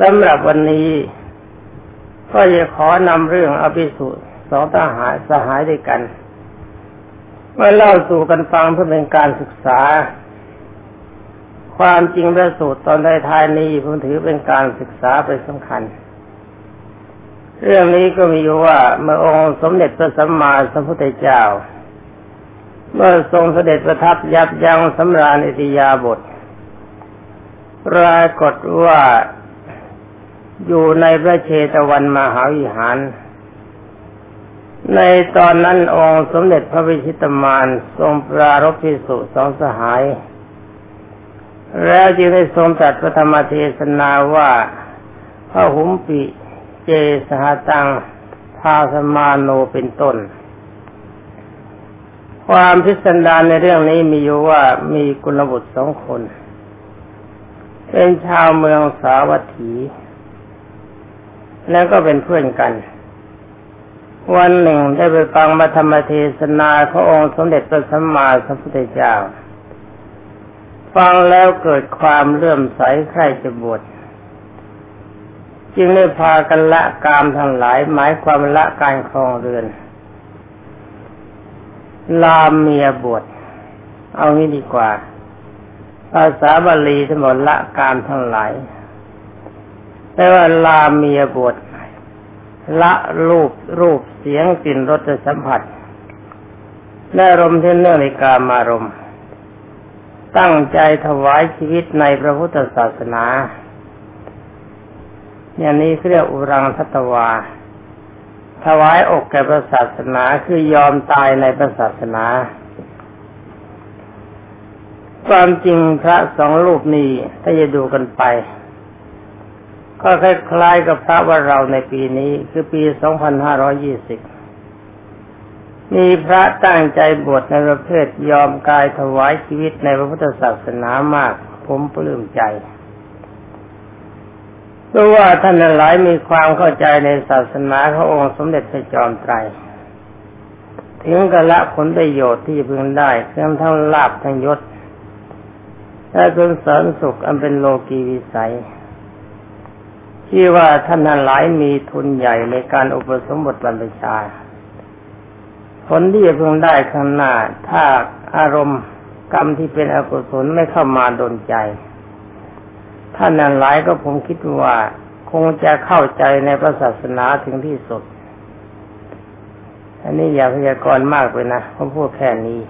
สำหรับวันนี้ ก็จะขอนำเรื่องอภิสุสองทหารสหายด้วยกันมาเล่าสู่กันฟังเพื่อเป็นการศึกษา ความจริงและสูตรตอนท้ายนี้ผมถือเป็นการศึกษาเป็นสำคัญ เรื่องนี้ก็มีอยู่ว่าเมื่อองค์สมเด็จพระสัมมาสัมพุทธเจ้า เมื่อทรงเสด็จประทับยับยั้งสำราญอิติยาบทปรากฏว่า อยู่ในพระเชตวันมหาวิหาร ในตอนนั้นองค์สมเด็จพระวิชิตมารทรงปรารภพิสุสองสหาย แล้วจึงได้ทรงตรัสพระธรรมเทศนาว่าพระหุมปิเจสหตังพาสมาโนเป็นต้น ความพิสดารในเรื่องนี้มีอยู่ว่ามีกุลบุตรสองคน เป็นชาวเมืองสาวัตถี แล้วก็เป็นเพื่อนกัน วันหนึ่งได้ไปฟังมาธรรมเทศนาพระองค์สมเด็จพระสัมมาสัมพุทธเจ้า ฟังแล้วเกิดความเลื่อมใสใครจะบวชจึงได้พากันละกามทั้งหลายหมายความละการครองเรือน ลามเมียบวชเอางี้ดีกว่า ภาษาบาลีทั้งหมดละกามทั้งหลาย แปลว่าลาเมียบทละรูปรูปเสียงกลิ่นรสสัมผัสและรมที่เนื่องในกามารมตั้งใจถวายชีวิตในพระพุทธศาสนา อย่างนี้เรียกอุรังทัตวา ถวายอกแก่พระศาสนาคือยอมตายในพระศาสนา ความจริงพระสองรูปนี้ถ้าจะดูกันไป ก็คล้ายๆกับพระว่าเราในปีนี้คือปี 2520 มีพระตั้งใจบวชในประเภทยอมกายถวายชีวิตในพระพุทธศาสนามาก ผมปลื้มใจเพราะว่าท่านหลายมีความเข้าใจในศาสนาขององค์สมเด็จพระจอมไตร ถึงกะละผลประโยชน์ที่พึงได้เครื่องทั้งลาบทั้งยศและจนเสริญสุขอันเป็นโลกีวิสัย ที่ว่าท่านนั้นหลายมีทุนใหญ่ในการอุปสมบทบรรพชา ผลที่จะพึงได้ข้างหน้า ถ้าอารมณ์กรรมที่เป็นอกุศลไม่เข้ามาโดนใจ ท่านนั้นหลายก็ผมคิดว่าคงจะเข้าใจในพระศาสนาถึงที่สุด อันนี้อย่าพยากรณ์มากไปนะผมพูดแค่นี้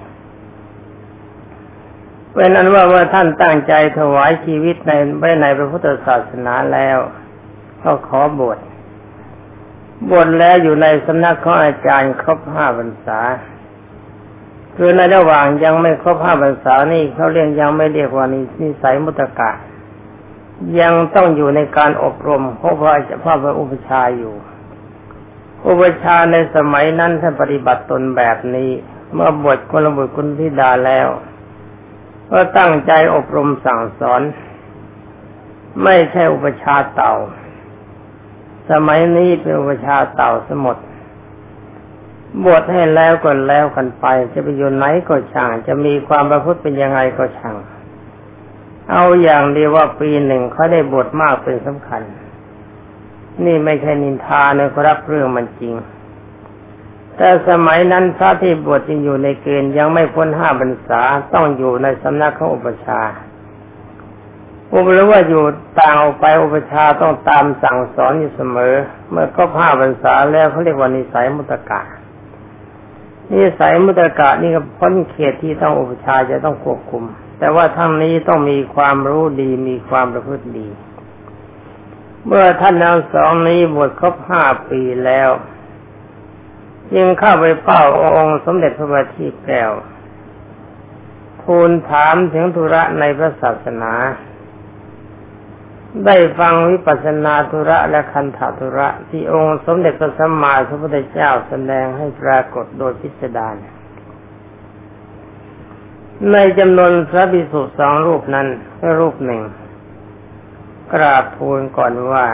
เป็นนั้นว่าว่าท่านตั้งใจถวายชีวิตในไว้ในพระพุทธศาสนาแล้ว ก็ขอบวชบวชแล้วอยู่ในสำนักของอาจารย์ครบห้าพรรษา คือในระหว่างยังไม่ครบห้าพรรษานี่เขาเรียกยังไม่เรียกว่านิสัยมุตกะยังต้องอยู่ในการอบรมเพราะว่าพระพระอุปชาอยู่ อุปชาในสมัยนั้นท่านปฏิบัติตนแบบนี้ เมื่อบวชคนละบุตรคุณธิดาแล้ว ก็ตั้งใจอบรมสั่งสอน ไม่ใช่อุปชาเต่า สมัยนี้เป็นอุปชาเต่าสมดบวชให้แล้วก็แล้วกันไป จะไปอยู่ไหนก็ช่าง จะมีความประพฤติเป็นยังไงก็ช่าง เอาอย่างเดียวว่าปีหนึ่งเขาได้บวชมากเป็นสำคัญ นี่ไม่ใช่นินทาเนะครับเรื่องมันจริง แต่สมัยนั้นพระที่บวชจึงอยู่ในเกณฑ์ยังไม่พ้นห้าบรรษาต้องอยู่ในสำนักของอุปชา ผมรู้ว่าอยู่ต่างออกไปอุปชาต้องตามสั่งสอนอยู่เสมอ เมื่อก็ผ้าพรรษาแล้วเขาเรียกว่านิสัยมุตกะนิสัยมุตกะนี่ก็พ้นเขตที่ต้องอุปชาจะต้องควบคุม แต่ว่าทั้งนี้ต้องมีความรู้ดีมีความประพฤติดี เมื่อท่านทั้งสองนี้บวชครบห้าปีแล้วยังเข้าไปเฝ้าองค์สมเด็จพระบัณฑิตแก้วทูลถามถึงธุระในพระศาสนา ได้ฟังวิปัสสนาธุระและคันธธุระ ที่องค์สมเด็จพระสัมมาสัมพุทธเจ้าแสดงให้ปรากฏโดยพิสดารในจำนวนพระภิกษุสองรูปนั้นรูปหนึ่ง กราบทูลก่อนว่า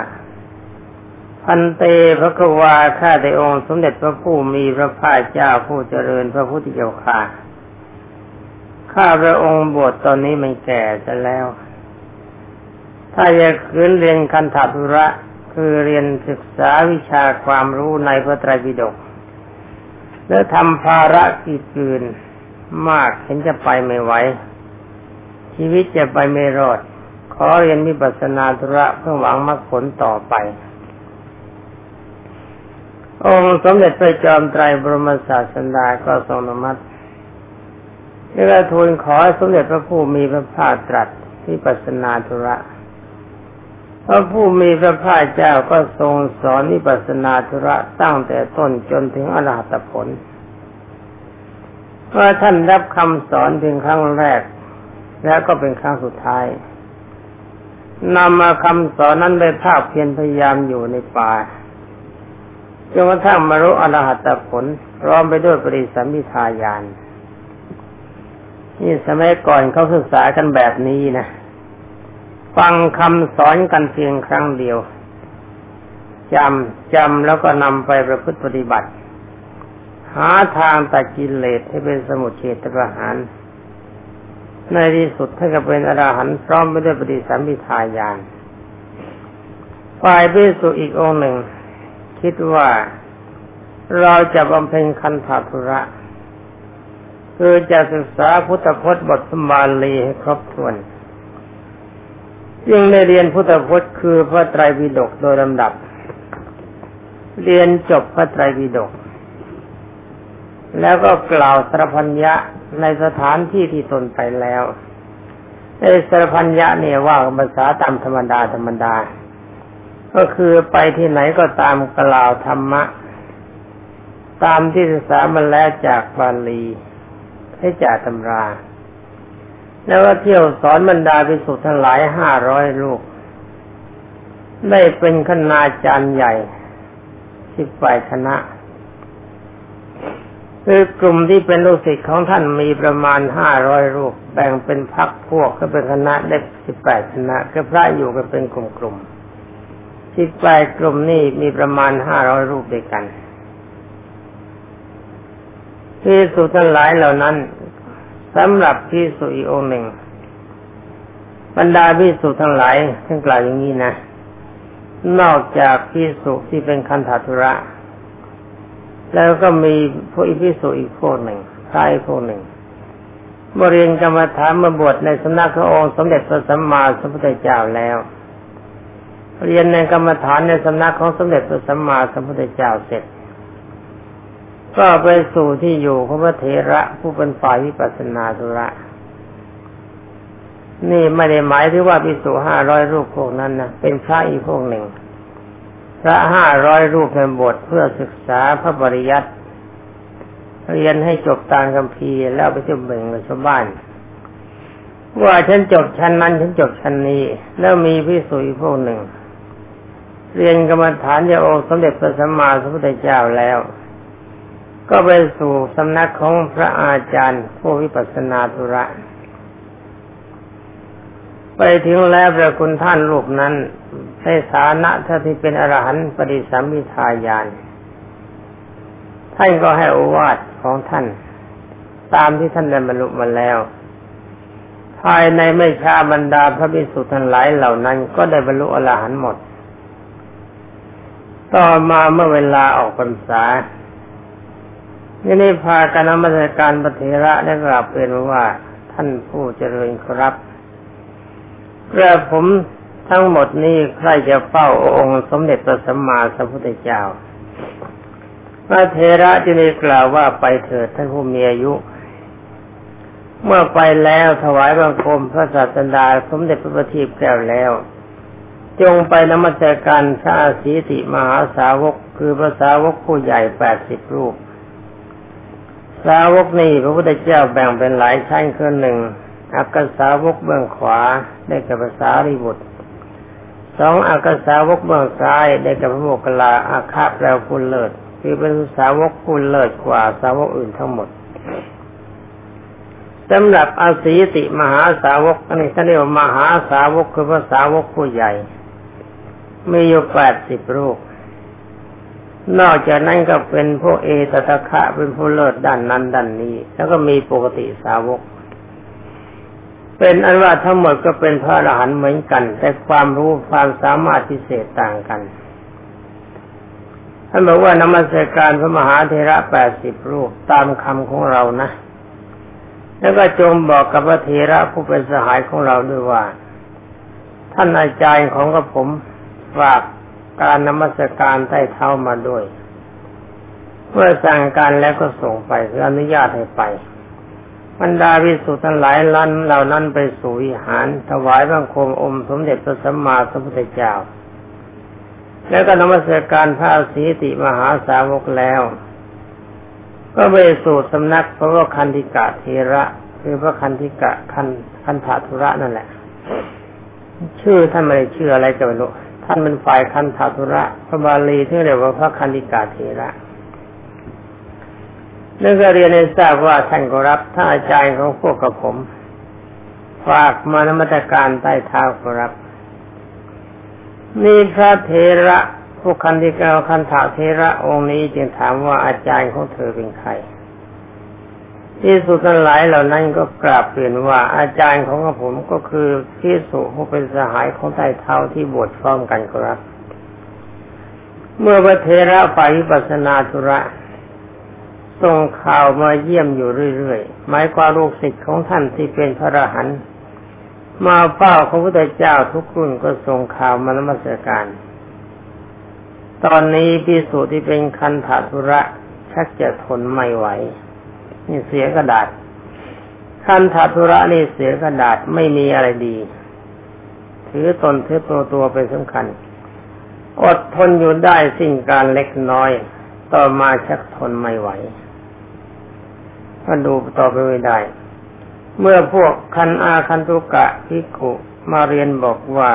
พันเตพระกวาข้าแต่องค์สมเด็จพระผู้มีพระภาคเจ้าผู้เจริญพระพุทธเจ้าค่ะข้าพระองค์บวชตอนนี้มันแก่จะแล้ว ถ้าอยากคืนเรียนคันธทุระคือเรียนศึกษาวิชาความรู้ในพระไตรปิฎกแล้วทำภาระกิจอื่นมากเห็นจะไปไม่ไหวชีวิตจะไปไม่รอด ขอเรียนวิปัสนาธุระเพื่อหวังมรรคผลต่อไป องค์สมเด็จพระจอมไตรบรมศาสดาก็ทรงอนุมัติเวลาทูลขอสมเด็จพระผู้มีพระภาคตรัสวิปัสสนาธุระ พระผู้มีพระภาคเจ้าก็ทรงสอนวิปัสนาธุระตั้งแต่ต้นจนถึงอรหัตผลเมื่อท่านรับคำสอนเพียงครั้งแรก แล้วก็เป็นครั้งสุดท้ายนำมาคำสอนนั้นไปภาคเพียรพยายามอยู่ในป่าจนกระทั่งมารู้อรหัตผลพร้อมไปด้วยปริสัมมิทายานนี่สมัยก่อนเขาศึกษากันแบบนี้นะ ฟังคำสอนกันเพียงครั้งเดียวจำจำแล้วก็นำไปประพฤติปฏิบัติ หาทางตัดกิเลสให้เป็นสมุทเฉตประหาร ในที่สุดท่านก็เป็นอรหันต์พร้อมไปด้วยปฏิสัมพิทายานฝ่ายพิสุอีกองหนึ่ง คิดว่าเราจะบำเพ็ญคันธาธุระ คือจะศึกษาพุทธพจน์บทสมาลีให้ครบถ้วน ยังได้เรียนพุทธพจน์คือพระไตรปิฎกโดยลำดับ เรียนจบพระไตรปิฎกแล้วก็กล่าวสรพัญญะในสถานที่ที่ตนไปแล้วในสรพัญญะเนี่ยว่าภาษาตามธรรมดาธรรมดา ก็คือไปที่ไหนก็ตามกล่าวธรรมะ ตามที่ศึกษามาแล้วจากบาลีให้จากตำรา แล้วก็เที่ยวสอนบรรดาภิกษุทั้งหลายห้าร้อยลูก ได้เป็นคณาจารย์ใหญ่สิบฝ่ายคณะคือกลุ่มที่เป็นลูกศิษย์ของท่านมีประมาณห้าร้อยรูป แบ่งเป็นพักพวกก็เป็นคณะได้สิบแปดคณะก็พระอยู่กันเป็นกลุ่มๆสิบแปดกลุ่มนี้มีประมาณห้าร้อยรูปด้วยกันที่สุดทั้งหลายเหล่านั้น สำหรับพิสุอีกองหนึ่ง บรรดาพิสุทั้งหลายท่านกล่าวอย่างนี้นะ นอกจากพิสุที่เป็นคันธาธุระ แล้วก็มีพวกอีพิสุอีกพวกหนึ่งพระอีกพวกหนึ่งบริเวณกรรมฐานมาบวชในสำนักพระองค์สมเด็จพระสัมมาสัมพุทธเจ้าแล้ว เรียนในกรรมฐานในสำนักของสมเด็จพระสัมมาสัมพุทธเจ้าเสร็จ ก็ไปสู่ที่อยู่ของพระเถระผู้เป็นฝ่ายวิปัสสนาธุระ นี่ไม่ได้หมายถึงว่าพิสุห้าร้อยรูปพวกนั้นนะเป็นพระอีกพวกหนึ่ง พระห้าร้อยรูปเป็นบทเพื่อศึกษาพระปริยัติเรียนให้จบตามคำพีแล้วไปจะเบ่งกับชาวบ้าน ว่าฉันจบชั้นนั้นฉันจบชั้นนี้ แล้วมีพิสุอีกพวกหนึ่ง เรียนกรรมฐานจะองค์สมเด็จพระสัมมาสัมพุทธเจ้าแล้ว ก็ไปสู่สำนักของพระอาจารย์ผู้วิปัสสนาธุระ ไปถึงแล้วพระคุณท่านรูปนั้นในฐานะท่าที่เป็นอรหันต์ปฏิสัมพิทายาน ท่านก็ให้อวาทของท่าน ตามที่ท่านได้บรรลุมาแล้ว ภายในไม่ช้าบรรดาพระภิกษุทั้งหลายเหล่านั้น ก็ได้บรรลุอรหันต์หมด ต่อมาเมื่อเวลาออกพรรษา นี่นี่พาการนมัสการปฏิระได้กราบเรียนว่า ท่านผู้เจริญครับกระผมทั้งหมดนี้ใครจะเฝ้าองค์สมเด็จพระสัมมาสัมพุทธเจ้า พระเทระจึงได้กล่าวว่าไปเถิดท่านผู้มีอายุ เมื่อไปแล้วถวายบังคมพระศาสดาสมเด็จพระบัณฑิตแก้วแล้ว จงไปนมัสการพระอาศีติมหาสาวกคือพระสาวกผู้ใหญ่แปดสิบรูป สาวกนี้พระพุทธเจ้าแบ่งเป็นหลายชั้นคือหนึ่งอักษาวกเบื้องขวาได้กับภาษาริบุตรสองอักษาวกเบื้องซ้ายได้กับพระโมคคัลลาอาคาแปลคุณเลิศคือเป็นสาวกคุณเลิศกว่าสาวกอื่นทั้งหมดสำหรับอาศีติมหาสาวกอันนี้ท่านเรียกว่ามหาสาวกคือภาษาวกผู้ใหญ่ มีอยู่แปดสิบรูป นอกจากนั้นก็เป็นพวกเอตตะคะเป็นผู้เลิศด้านนั้นด้านนี้ แล้วก็มีปกติสาวก เป็นอันว่าทั้งหมดก็เป็นพระอรหันต์เหมือนกัน แต่ความรู้ความสามารถพิเศษต่างกันท่านบอกว่านมัสการพระมหาเทระแปดสิบรูปตามคำของเรานะ แล้วก็จงบอกกับพระเทระผู้เป็นสหายของเราด้วยว่า ท่านอาจารย์ของกระผมฝาก การนมัสการใต้เท้ามาด้วย เมื่อสั่งการแล้วก็ส่งไปเพื่ออนุญาตให้ไปบรรดาวิสุทธ์ทั้งหลายล้านเหล่านั้นไปสู่วิหาร ถวายบังคมอมสมเด็จพระสัมมาสัมพุทธเจ้า แล้วก็นมัสการพระสีติมหาสาวกแล้ว ก็ไปสู่สำนักพระวคันธิกะเทระคือพระคันธิกะคันคันธาธุระนั่นแหละ ชื่อท่านไม่ได้ชื่ออะไรจะไม่รู้ ท่านเป็นฝ่ายคันธาธุระพระบาลีที่เรียกว่าพระคันธิกาเทระนื่องเรียนให้ทราบว่าท่านก็รับท่านอาจารย์ของพวกกับผม ฝากมานมัตการใต้เท้าก็รับ นี่พระเทระพวกคันธิกาคันถาเทระองค์นี้จึงถามว่าอาจารย์ของเธอเป็นใคร ที่สุดทั้งหลายเหล่านั้นก็กราบเปลี่ยนว่าอาจารย์ของผมก็คือพิสุผู้เป็นสหายของใต้เท้าที่บวชพร้อมกันครับ เมื่อพระเทระฝ่ายวิปัสนาธุระส่งข่าวมาเยี่ยมอยู่เรื่อยๆหมายความลูกศิษย์ของท่านที่เป็นพระอรหันต์มาเฝ้าพระพุทธเจ้าทุกรุ่นก็ส่งข่าวมานมัสการ ตอนนี้พิสูจน์ที่เป็นคันธาธุระชักจะทนไม่ไหว นี่เสียกระดาษคันธาธุระนี่เสียกระดาษไม่มีอะไรดี ถือตนถือตัวตัวเป็นสำคัญ อดทนอยู่ได้สิ่งการเล็กน้อย ต่อมาชักทนไม่ไหวก็ดูต่อไปไม่ได้ เมื่อพวกคันอาคันตุกะพิกุมาเรียนบอกว่า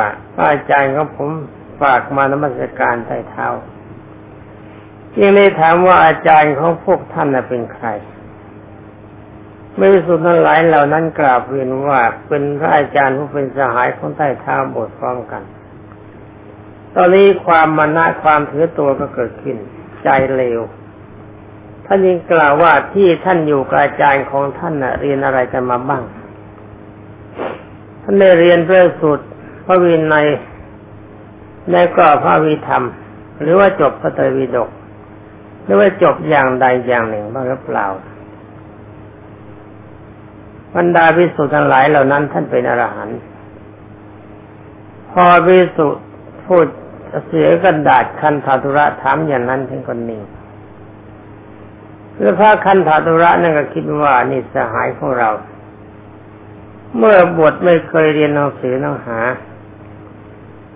อาจารย์ของผมฝากมานมัสการใต้เท้ายังได้ถามว่าอาจารย์ของพวกท่านเป็นใคร ไม่สุดนั้นหลายเหล่านั้นกราบเรียนว่าเป็นพระอาจารย์ผู้เป็นสหายของใต้เท้าบทพร้อมกัน ตอนนี้ความมานะความถือตัวก็เกิดขึ้น ใจเลวท่านยังกล่าวว่าที่ท่านอยู่กับอาจารย์ของท่านน่ะเรียนอะไรกันมาบ้าง ท่านได้เรียนเพื่อสุดพระวินัยและก็พระวิธรรม หรือว่าจบพระไตรปิฎกหรือว่าจบอย่างใดอย่างหนึ่งบ้างหรือเปล่า บรรดาพิสุทั้งหลายเหล่านั้นท่านเป็นอรหันต์พอพิสุพูดเสียกันดาษคันธาตุระถามอย่างนั้นถึงคนหนึ่งแล้วพระคันธาตุระนั่นก็คิดว่านี่สหายของเรา เมื่อบวชไม่เคยเรียนหนังสือหนังหา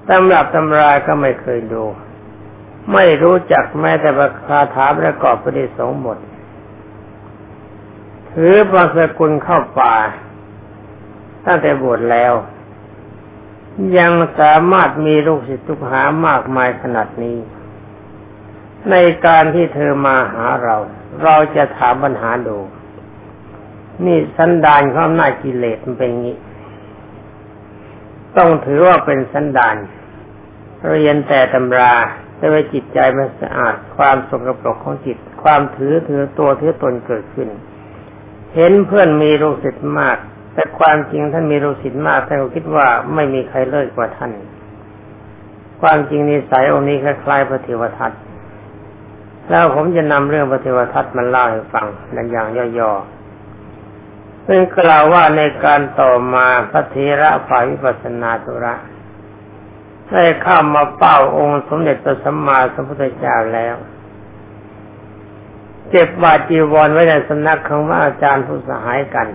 ตำรับตำราก็ไม่เคยดู ไม่รู้จักแม้แต่คาถาประกอบปด้วยสงบท ถือบางสกุลเข้าป่าตั้งแต่บวชแล้ว ยังสามารถมีลูกศิษย์ทุกหามากมายขนาดนี้ ในการที่เธอมาหาเรา เราจะถามปัญหาดู นี่สันดานความน่ากิเลสมันเป็นอย่างนี้ ต้องถือว่าเป็นสันดานเรียนแต่ตำราแต่ว่าจิตใจมันสะอาด ความสกปรกของจิต ความถือถือตัวถือตนเกิดขึ้น เห็นเพื่อนมีลูกศิษย์มาก แต่ความจริงท่านมีลูกศิษย์มากท่านก็คิดว่าไม่มีใครเลิศกว่าท่าน ความจริงนิสัยองค์นี้คล้ายๆพระเทวทัตแล้วผมจะนำเรื่องปฏิวัติมาเล่าให้ฟังในอย่างย่อๆซึ่งกล่าวว่าในการต่อมาพระเทระฝ่ายวิปัสสนาตุระได้เข้ามาเป้าองค์สมเด็จพระสัมมาสัมพุทธเจ้าแล้ว เก็บบาจีวรไว้ในสำนักของพระอาจารย์ผู้สหายกัน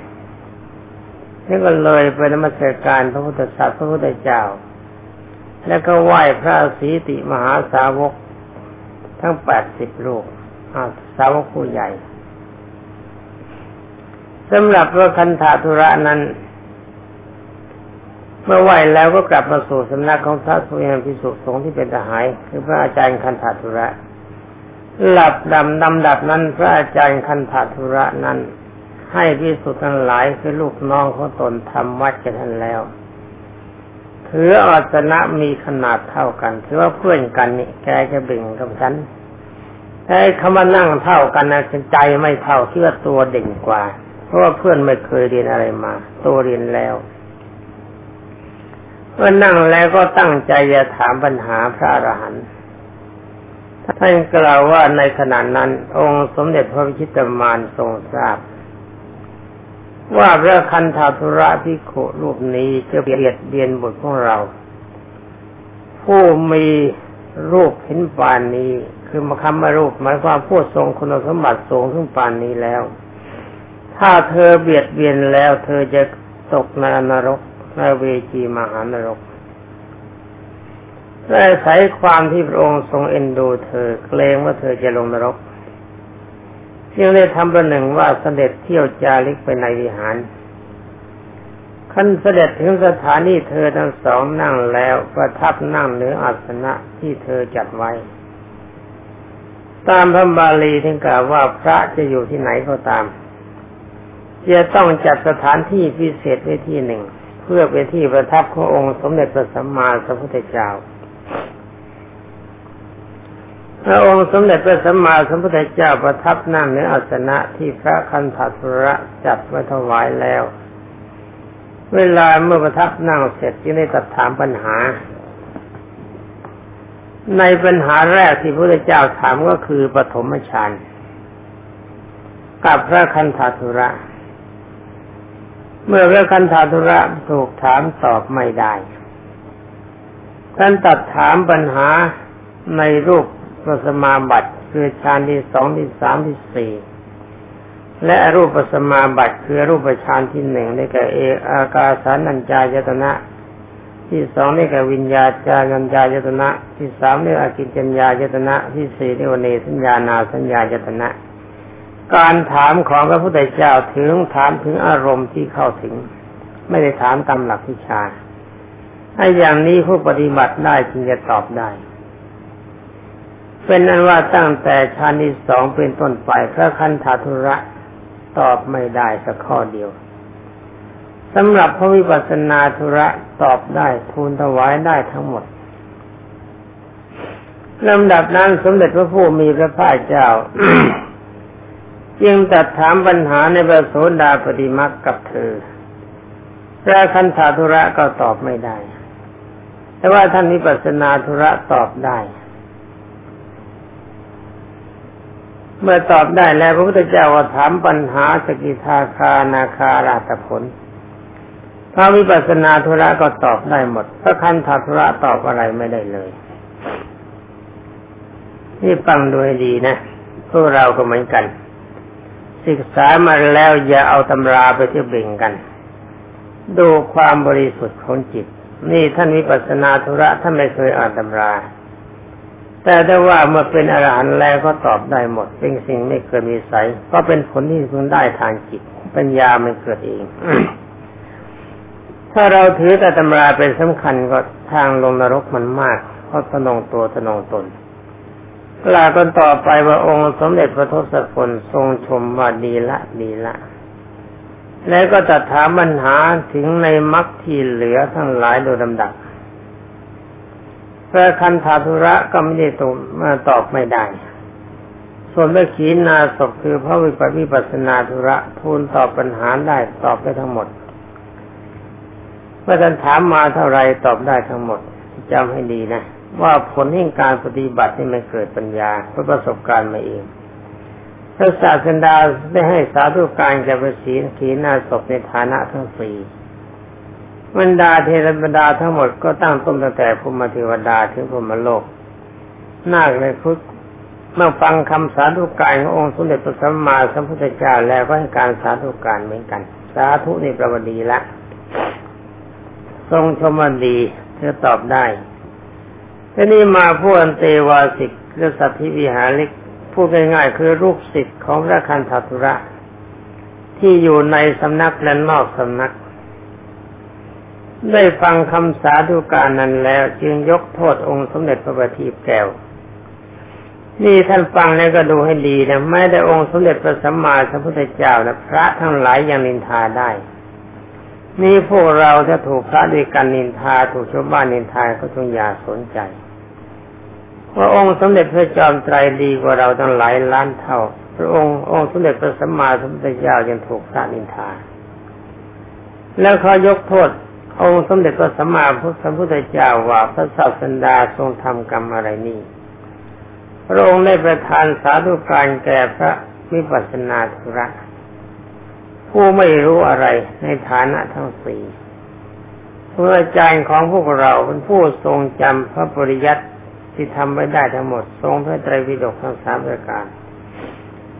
นี่ก็เลยไปนมัสการพระพุทธศาสนาพระพุทธเจ้า แล้วก็ไหว้พระสีติมหาสาวกทั้งแปดสิบลูกสาวกผู้ใหญ่สำหรับพระคันธาธุระนั้น เมื่อไหวแล้วก็กลับมาสู่สำนักของพระสุเอนพิสุสงฆ์ที่เป็นทหารคือพระอาจารย์คันธาธุระ หลับดำดำดับนั้นพระอาจารย์คันธาธุระนั้น ให้พิสุทั้งหลายคือลูกน้องของตนทำวัดกันท่านแล้วถืออาสนะมีขนาดเท่ากันถือว่าเพื่อนกันนี่แกจะเบ่งกับฉันแต่คำว่านั่งเท่ากันนะใจไม่เท่าคิดว่าตัวเด่นกว่า เพราะว่าเพื่อนไม่เคยเรียนอะไรมา ตัวเรียนแล้วเมื่อนั่งแล้วก็ตั้งใจจะถามปัญหาพระอรหันต์ ท่านกล่าวว่าในขณะนั้น องค์สมเด็จพระวิชิตมารทรงทราบ ว่าพระคันธาธุระพิโครูปนี้จะเบียดเบียนบุตรของเรา ผู้มีรูปเห็นปานนี้ คือมาคำมารูปหมายความผู้ทรงคุณสมบัติสูงถึงปานนี้แล้ว ถ้าเธอเบียดเบียนแล้ว เธอจะตกในนรกในเวจีมหานรก และอาศัยความที่พระองค์ทรงเอ็นดูเธอเกรงว่าเธอจะลงนรกจึงได้ทำประหนึ่งว่าเสด็จเที่ยวจาริกไปในวิหารขั้นเสด็จถึงสถานีเธอทั้งสองนั่งแล้วประทับนั่งเหนืออาสนะที่เธอจัดไว้ ตามพระบาลีถึงกล่าวว่าพระจะอยู่ที่ไหนก็ตาม จะต้องจัดสถานที่พิเศษไว้ที่หนึ่ง เพื่อเป็นที่ประทับขององค์สมเด็จพระสัมมาสัมพุทธเจ้า พระองค์สมเด็จพระสัมมาสัมพุทธเจ้าประทับนั่งในอาสนะที่พระคันธทุระจัดไว้ถวายแล้ว เวลาเมื่อประทับนั่งเสร็จจึงได้ตัดถามปัญหา ในปัญหาแรกที่พระพุทธเจ้าถามก็คือปฐมฌานกับพระคันธทุระ เมื่อพระคันธทุระถูกถามตอบไม่ได้ท่านตัดถามปัญหาในรูป ปัสมาบัติคือฌานที่สองที่สามที่สี่และรูปปัสมาบัติคือรูปฌานที่หนึ่งได้แก่เออากาสานัญจายตนะ ที่สองนี่แก่วิญญาจานัญจายตนะ ที่สามนี่อากิจัญญายตนะ ที่สี่นี่วเนสัญญานาสัญญายตนะ การถามของพระพุทธเจ้าถึงถามถึงอารมณ์ที่เข้าถึง ไม่ได้ถามตามหลักวิชาถ้าอย่างนี้ผู้ปฏิบัติได้จึงจะตอบได้ เป็นนั้นว่าตั้งแต่ชาติที่สองเป็นต้นไปพระคันธาธุระตอบไม่ได้สักข้อเดียวสำหรับพระวิปัสสนาธุระตอบได้ทูลถวายได้ทั้งหมดลำดับนั้นสมเด็จพระผู้มีพระภาคเจ้า จึงตัดถามปัญหาในพระโสดาปฏิมักกับเธอพระคันธาธุระก็ตอบไม่ได้ แต่ว่าท่านวิปัสสนาธุระตอบได้ เมื่อตอบได้แล้วพระพุทธเจ้าก็ถามปัญหาสกิทาคานาคาราตผลพระวิปัสสนาธุระก็ตอบได้หมด พระคันธาธุระตอบอะไรไม่ได้เลย นี่ฟังดูให้ดีนะ พวกเราก็เหมือนกัน ศึกษามาแล้วอย่าเอาตำราไปเที่ยวเบ่งกัน ดูความบริสุทธิ์ของจิต นี่ท่านวิปัสสนาธุระท่านไม่เคยอ่านตำรา แต่ถ้าว่าเมื่อเป็นอรหันต์แล้วก็ตอบได้หมด เป็นสิ่งไม่เกิดมีใสก็เป็นผลที่พึงได้ทางจิต ปัญญามันเกิดเอง ถ้าเราถือแต่ตำราเป็นสำคัญก็ทางลงนรกมันมาก เพราะตนองตัวตนองตนกล่าวกันต่อไปว่าองค์สมเด็จพระทศพลทรงชมว่าดีละดีละ แล้วก็ตัดถามปัญหาถึงในมรรคที่เหลือทั้งหลายโดยลำดับ พระคันธาธุระก็ไม่ได้ตอบมาตอบไม่ได้ ส่วนพระขีนาศพคือพระวิปวิปัสนาธุระทูลตอบปัญหาได้ตอบได้ทั้งหมดเมื่อท่านถามมาเท่าไรตอบได้ทั้งหมดจำให้ดีนะ ว่าผลแห่งการปฏิบัติที่มันเกิดปัญญาเพราะประสบการณ์มาเองพระศาสดาได้ให้สาธุการแก่พระศีลขีนาศพในฐานะทั้งสี่ บรรดาเทรบรรดาทั้งหมดก็ตั้งต้นตั้งแต่ภูมิเทวดาถึงภูมิโลกนาคเลยพุทธเมื่อฟังคำสาธุการขององค์สมเด็จพระสัมมาสัมพุทธเจ้าแล้วก็ให้การสาธุการเหมือนกัน สาธุนี่ประวัติละ ทรงชมดีเธอตอบได้ทีนี้มาพูดอันเตวาสิกหรือสัตธิวิหาริกพูดง่ายๆคือรูปสิทธิ์ของพระคันธทุระ ที่อยู่ในสำนักและนอกสำนัก ได้ฟังคำสาธุการนั้นแล้วจึงยกโทษองค์สมเด็จพระบัณฑิตแก้วนี่ท่านฟังแล้วก็ดูให้ดีนะไม่ได้องค์สมเด็จพระสัมมาสัมพุทธเจ้านะพระทั้งหลายยังนินทาได้ นี่พวกเราถ้าถูกพระด้วยกันนินทาถูกชาวบ้านนินทาก็ต้องอย่าสนใจว่าองค์สมเด็จพระจอมไตรดีกว่าเราตั้งหลายล้านเท่า พระองค์องค์สมเด็จพระสัมมาสัมพุทธเจ้ายังถูกพระนินทา แล้วเขายกโทษ องค์สมเด็จพระสัมมาสัมพุทธเจ้าว่าพระศาสดาทรงทำกรรมอะไรนี่พระองค์ได้ประทานสาธุการแก่พระวิปัสสนาธุระ ผู้ไม่รู้อะไรในฐานะทั้งสี่พระอาจารย์ของพวกเราเป็นผู้ทรงจำพระปริยัติที่ทำไว้ได้ทั้งหมด ทรงพระไตรปิฎกทั้งสามประการ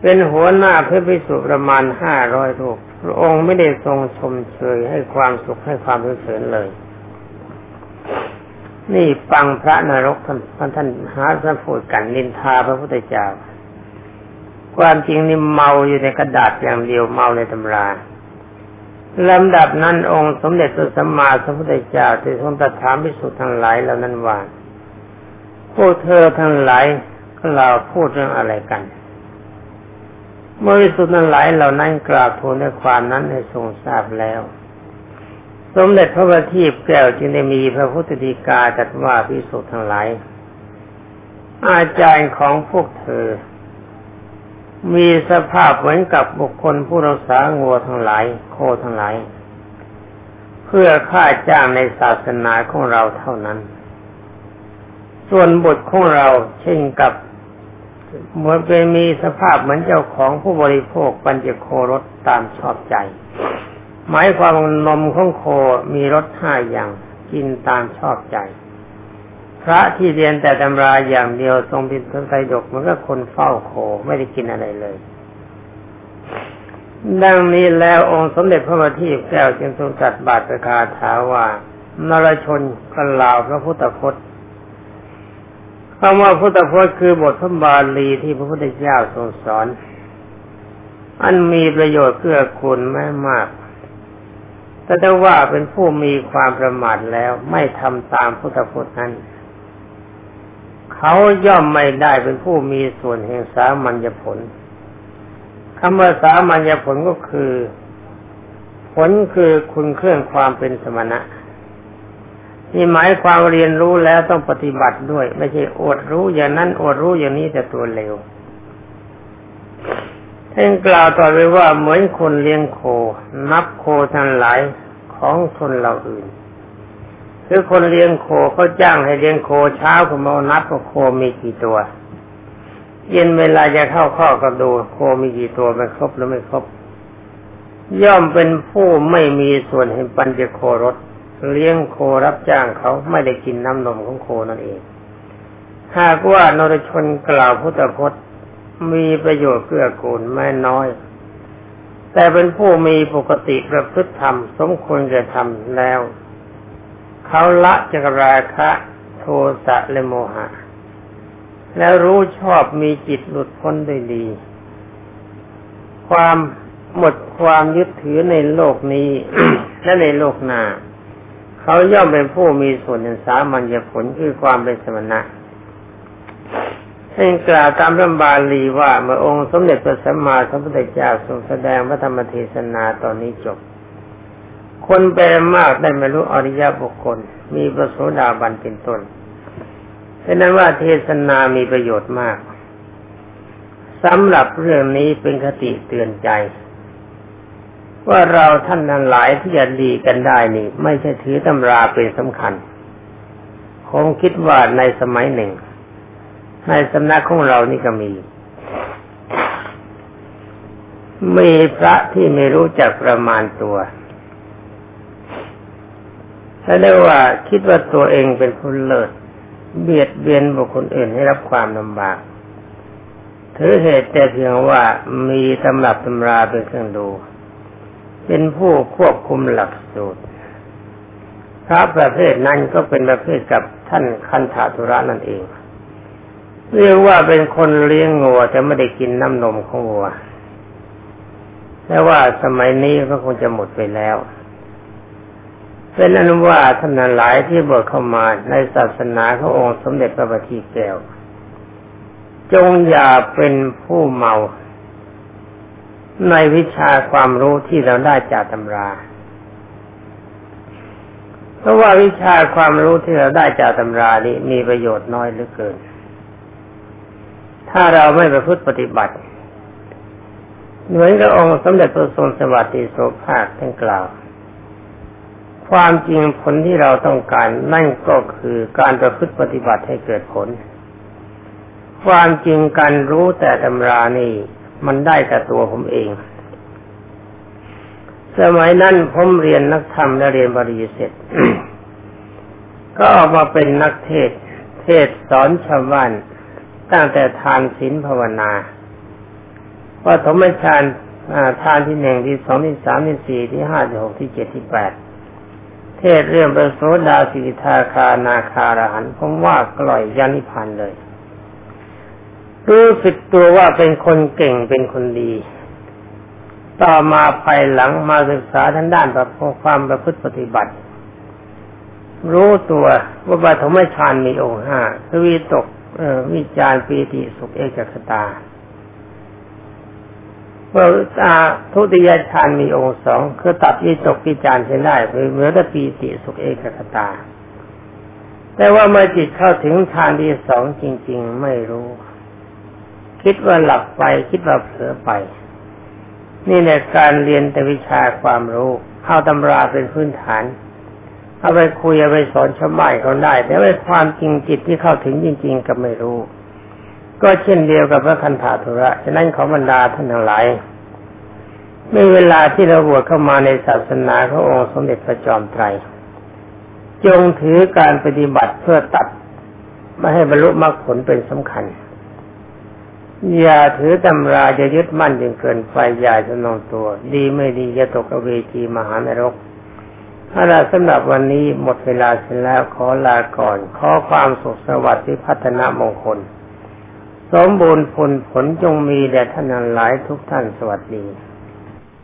เป็นหัวหน้าพระภิกษุประมาณห้าร้อยรูปพระองค์ไม่ได้ทรงชมเชยให้ความสุขให้ความรู้เสริญเลย นี่ฟังพระนรกท่านท่านหาท่านพูดกันนินทาพระพุทธเจ้า ความจริงนี่เมาอยู่ในกระดาษอย่างเดียวเมาในตำราลำดับนั้นองค์สมเด็จพระสัมมาสัมพุทธเจ้าที่ทรงตรัสถามพิสุทธ์ทั้งหลายเหล่านั้นว่าพวกเธอทั้งหลายก็เราพูดเรื่องอะไรกัน เมื่อพิสุทธิ์ทั้งหลายเหล่านั้นกราบทูลในความนั้นให้ทรงทราบแล้ว สมเด็จพระบัณฑิตแก้วจึงได้มีพระพุทธดีกาจัดว่าพิสุทธิ์ทั้งหลาย อาจารย์ของพวกเธอ มีสภาพเหมือนกับบุคคลผู้รักษางัวทั้งหลาย โคทั้งหลาย เพื่อค่าจ้างในศาสนาของเราเท่านั้น ส่วนบทของเราเช่นกับ มือนเป็นมีสภาพเหมือนเจ้าของผู้บริโภคปัญจโครสตามชอบใจ หมายความนมของโคมีรสห้าอย่างกินตามชอบใจ พระที่เรียนแต่ตำราอย่างเดียวทรงเป็นพระไตรดกมันก็คนเฝ้าโคไม่ได้กินอะไรเลย ดังนี้แล้วองค์สมเด็จพระบัณฑิตแก้วจึงทรงจัดบาตรคาถาว่านรชนกล่าวพระพุทธพจน์ คำว่าพุทธพจน์คือบทพระบาลีที่พระพุทธเจ้าทรงสอน อันมีประโยชน์เพื่อคุณไม่มาก แต่ถ้าว่าเป็นผู้มีความประมาทแล้วไม่ทำตามพุทธพจน์นั้น เขาย่อมไม่ได้เป็นผู้มีส่วนแห่งสามัญญผลคำว่าสามัญญผลก็คือ ผลคือคุณเครื่องความเป็นสมณะ นี่หมายความเรียนรู้แล้วต้องปฏิบัติด้วย ไม่ใช่อดรู้อย่างนั้นอดรู้อย่างนี้แต่ตัวเร็วท่านกล่าวต่อไปว่าเหมือนคนเลี้ยงโค นับโคทั้งหลายของชนเราอื่นคือคนเลี้ยงโคเขาจ้างให้เลี้ยงโคเช้าผมมานับว่าโคมีกี่ตัว เย็นเวลาจะเข้าข้อก็ดูโคมีกี่ตัวมันครบหรือไม่ครบ ย่อมเป็นผู้ไม่มีส่วนเห็นปัญจโครส เลี้ยงโครับจ้างเขาไม่ได้กินน้ำนมของโคนั่นเอง หากว่านรชนกล่าวพุทธพจน์มีประโยชน์เกื้อกูลไม่น้อย แต่เป็นผู้มีปกติประพฤติธรรม สมควรจะทำแล้ว เขาละจากราคะโทสะและโมหะ แล้วรู้ชอบมีจิตหลุดพ้นได้ดี ความหมดความยึดถือในโลกนี้และในโลกหน้า เขาย่อมเป็นผู้มีส่วนในสามัญญผลคือความเป็นสมณะท่านกล่าวตามรำบาลีว่าเมื่อองค์สมเด็จพระสัมมาสัมพุทธเจ้าทรงแสดงพระธรรมเทศนาตอนนี้จบ คนแปลมากได้ไม่รู้อริยบุคคล มีประโสดาบันเป็นต้นเพราะนั้นว่าเทศนามีประโยชน์มากสำหรับเรื่องนี้เป็นคติเตือนใจ ว่าเราท่านนั้นหลายที่จะดีกันได้นี่ ไม่ใช่ถือตำราเป็นสำคัญ คงคิดว่าในสมัยหนึ่ง ในสำนักของเรานี่ก็มี มีพระที่ไม่รู้จักประมาณตัวถ้าได้ว่าคิดว่าตัวเองเป็นผู้เลิศเบียดเบียนบุคคลอื่นให้รับความลำบาก ถือเหตุแต่เพียงว่ามีตำรับตำราเป็นเครื่องดู เป็นผู้ควบคุมหลักสูตรพระประเภทนั้นก็เป็นประเภทกับท่านคันธาธุระนั่นเอง เรียกว่าเป็นคนเลี้ยงงัวแต่ไม่ได้กินน้ำนมของงัวแต่ว่าสมัยนี้ก็คงจะหมดไปแล้วเป็นอนุว่าท่านหลายที่บวชเข้ามาในศาสนาขององค์สมเด็จพระบัณฑิตแก้ว จงอย่าเป็นผู้เมา ในวิชาความรู้ที่เราได้จากตำรา เพราะว่าวิชาความรู้ที่เราได้จากตำรานี้มีประโยชน์น้อยเหลือเกิน ถ้าเราไม่ประพฤติปฏิบัติเหมือนกับองค์สมเด็จพระทรงสวัสดิโสภาคท่านกล่าว ความจริงผลที่เราต้องการนั่นก็คือการประพฤติปฏิบัติให้เกิดผล ความจริงการรู้แต่ตำรานี่ มันได้แต่ตัวผมเอง สมัยนั้นผมเรียนนักธรรมและเรียนบริเสร็จ ก็ออกมาเป็นนักเทศ เทศสอนชาวบ้านตั้งแต่ทานศีลภาวนาว่าสมฌานทานที่หนึ่งที่สองที่สามที่สี่ที่ห้าที่หกที่เจ็ดที่แปดเทศเรื่องประโสดาสิทาคานาคารหันผมว่ากล่อยยานิพันเลย รู้สึกตัวว่าเป็นคนเก่งเป็นคนดี ต่อมาภายหลังมาศึกษาทางด้านประพความประพฤติปฏิบัติ รู้ตัวว่าปฐมฌานมีองค์ห้าคือวิตกวิจารปีติสุขเอกคตาเมื่อทุติยฌานมีองค์สองคือตัดวิตกวิจารใช้ได้เหมือนแต่ปีติสุขเอกคตา แต่ว่าเมื่อจิตเข้าถึงฌานที่สองจริง ๆ ไม่รู้ คิดว่าหลับไปคิดว่าเผลอไป นี่ในการเรียนแต่วิชาความรู้เอาตำราเป็นพื้นฐาน เอาไปคุยเอาไปสอนชาวบ้านเขาได้ แต่ว่าความจริงจิตที่เข้าถึงจริง ๆ ก็ไม่รู้ ก็เช่นเดียวกับพระคันธาธุระฉะนั้นขอบรรดาท่านทั้งหลายในเวลาที่เราบวชเข้ามาในศาสนาขององค์สมเด็จพระจอมไตร จงถือการปฏิบัติเพื่อตัด ไม่ให้บรรลุมรรคผลเป็นสำคัญ อย่าถือตำราจะยึดมั่นจนเกินไปอย่าจะนองตัว ดีไม่ดีจะตกอเวจีมหานรกเอาละสำหรับวันนี้หมดเวลาเสร็จแล้วขอลาก่อน ขอความสุขสวัสดิ์ที่พัฒนามงคล สมบูรณ์ผลผลจงมีแด่ท่านหลายทุกท่านสวัสดี